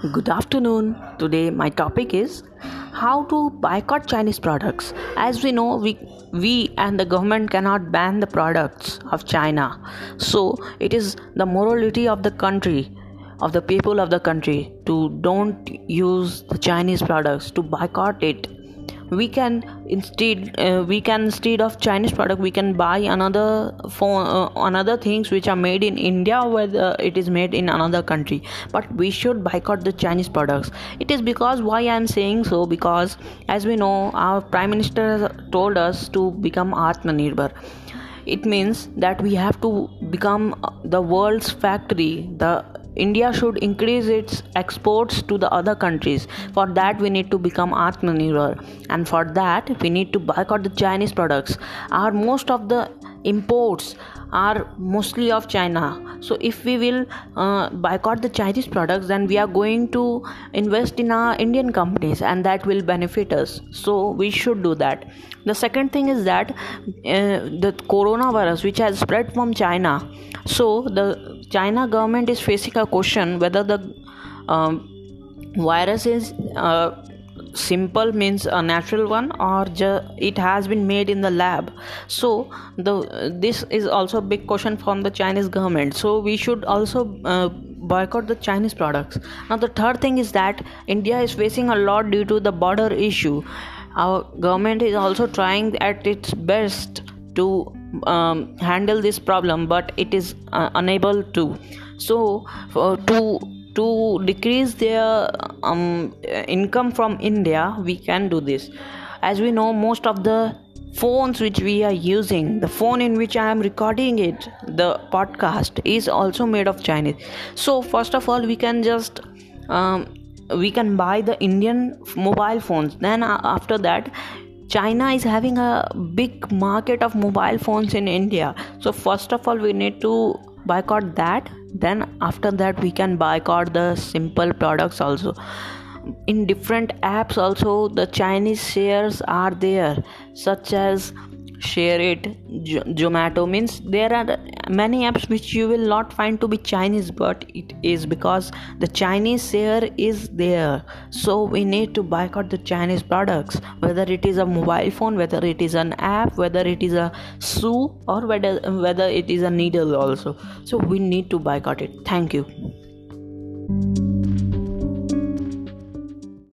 Good afternoon. Today my topic is how to boycott Chinese products. As we know, we we and the government cannot ban the products of China. So it is the morality of the country of the people of the country to don't use the Chinese products to boycott it we can instead uh, we can instead of chinese product we can buy another phone uh, another things which are made in india whether it is made in another country. But we should boycott the chinese products. It is because why i am saying so? Because as we know our prime minister told us to become atmanirbhar. It means that we have to become the world's factory the India should increase its exports to the other countries. For that, we need to become Atmanirbhar, and for that, we need to boycott the Chinese products. Our most of the imports are mostly of China. So, if we will uh, boycott the Chinese products, then we are going to invest in our Indian companies, and that will benefit us. So, we should do that. The second thing is that uh, the coronavirus, which has spread from China, so the China government is facing a question whether the um, virus is uh, simple means a natural one or ju- it has been made in the lab. So the this is also a big question from the chinese government. So we should also uh, boycott the chinese products. Now the third thing is that india is facing a lot due to the border issue. Our government is also trying at its best to um, handle this problem but it is uh, unable to. So uh, to to decrease their um, income from india we can do this. As we know most of the phones which we are using the phone in which i am recording it the podcast is also made of chinese. So first of all we can just um, we can buy the indian mobile phones. Then after that China is having a big market of mobile phones in India. So, first of all, we need to boycott that. Then, after that, we can boycott the simple products also. In different apps, also, the Chinese shares are there, such as SHAREit. Zomato means there are many apps which you will not find to be chinese but it is because the chinese share is there. So we need to boycott the chinese products whether it is a mobile phone whether it is an app whether it is a shoe or whether whether it is a needle also. So we need to boycott it. Thank you